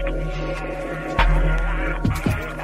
Thank you.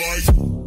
Up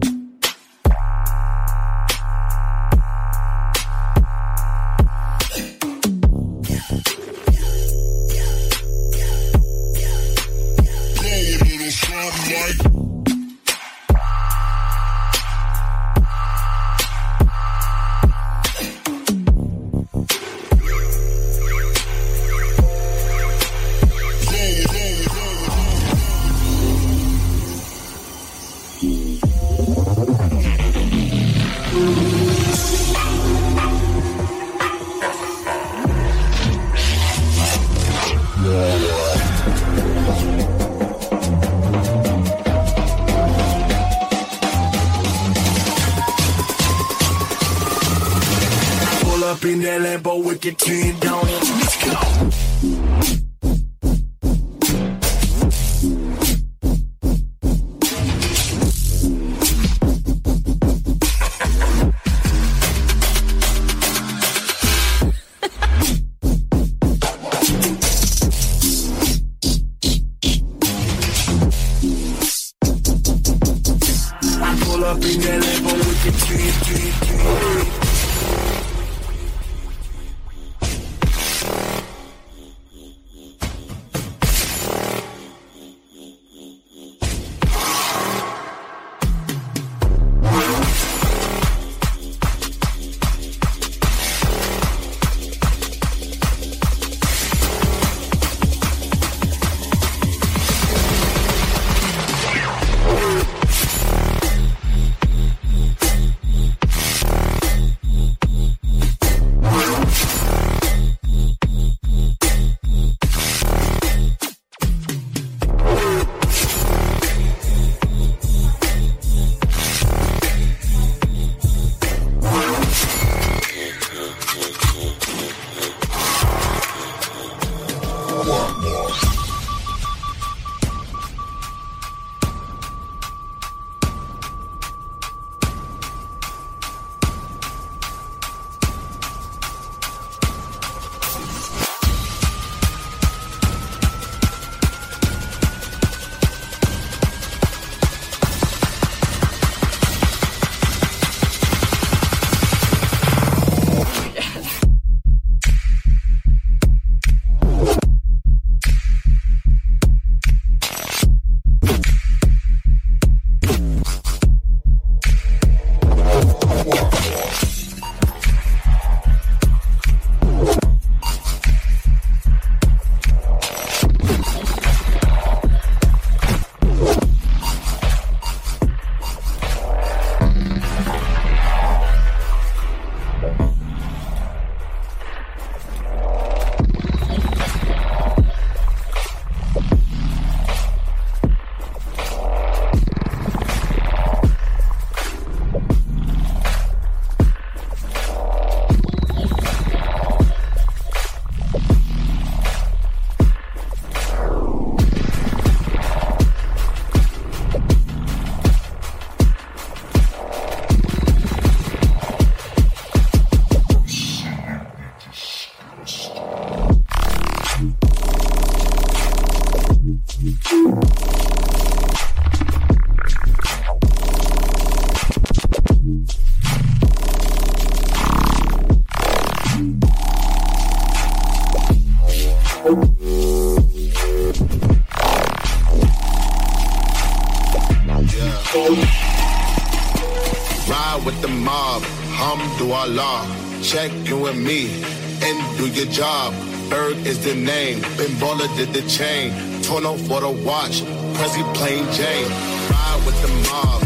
the name. Ben Baller did the chain. Tourneau for the watch. Prezi plain Jane. Ride with the mob.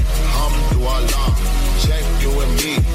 Do Check you and me.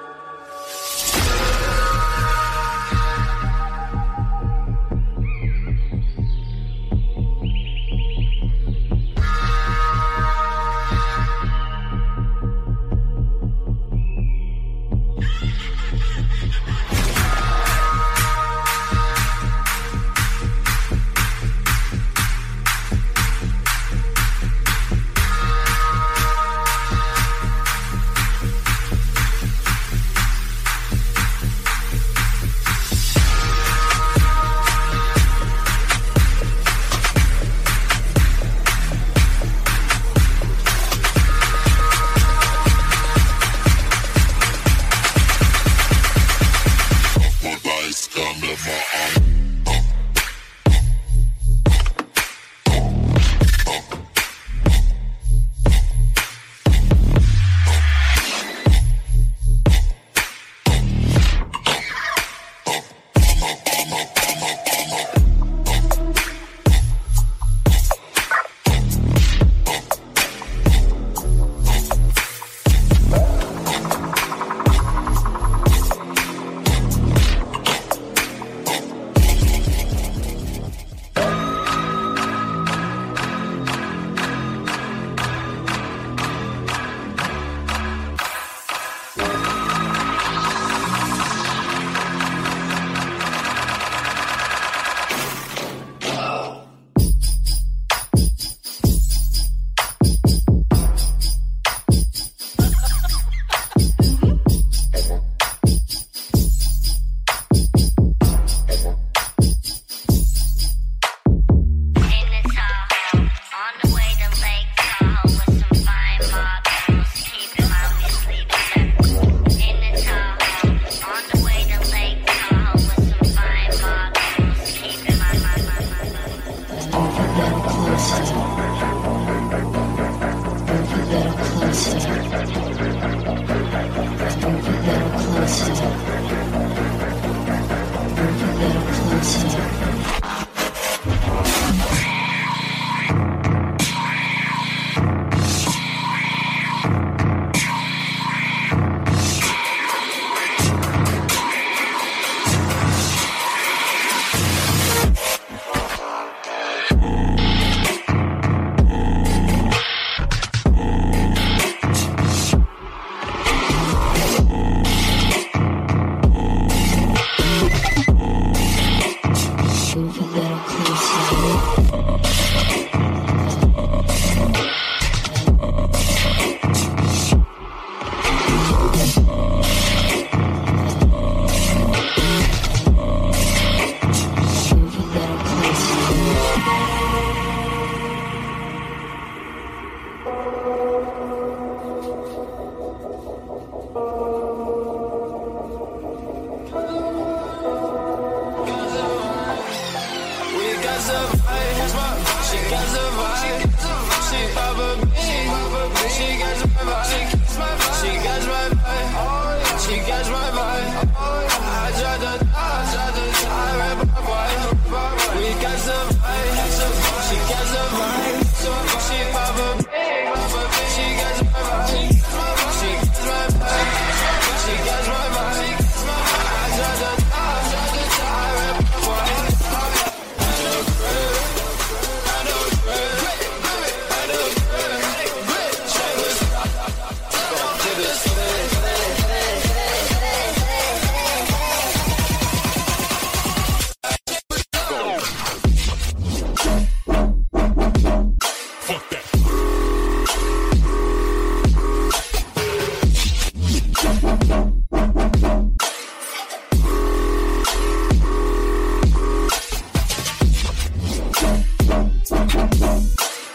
She can survive.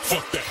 Fuck that.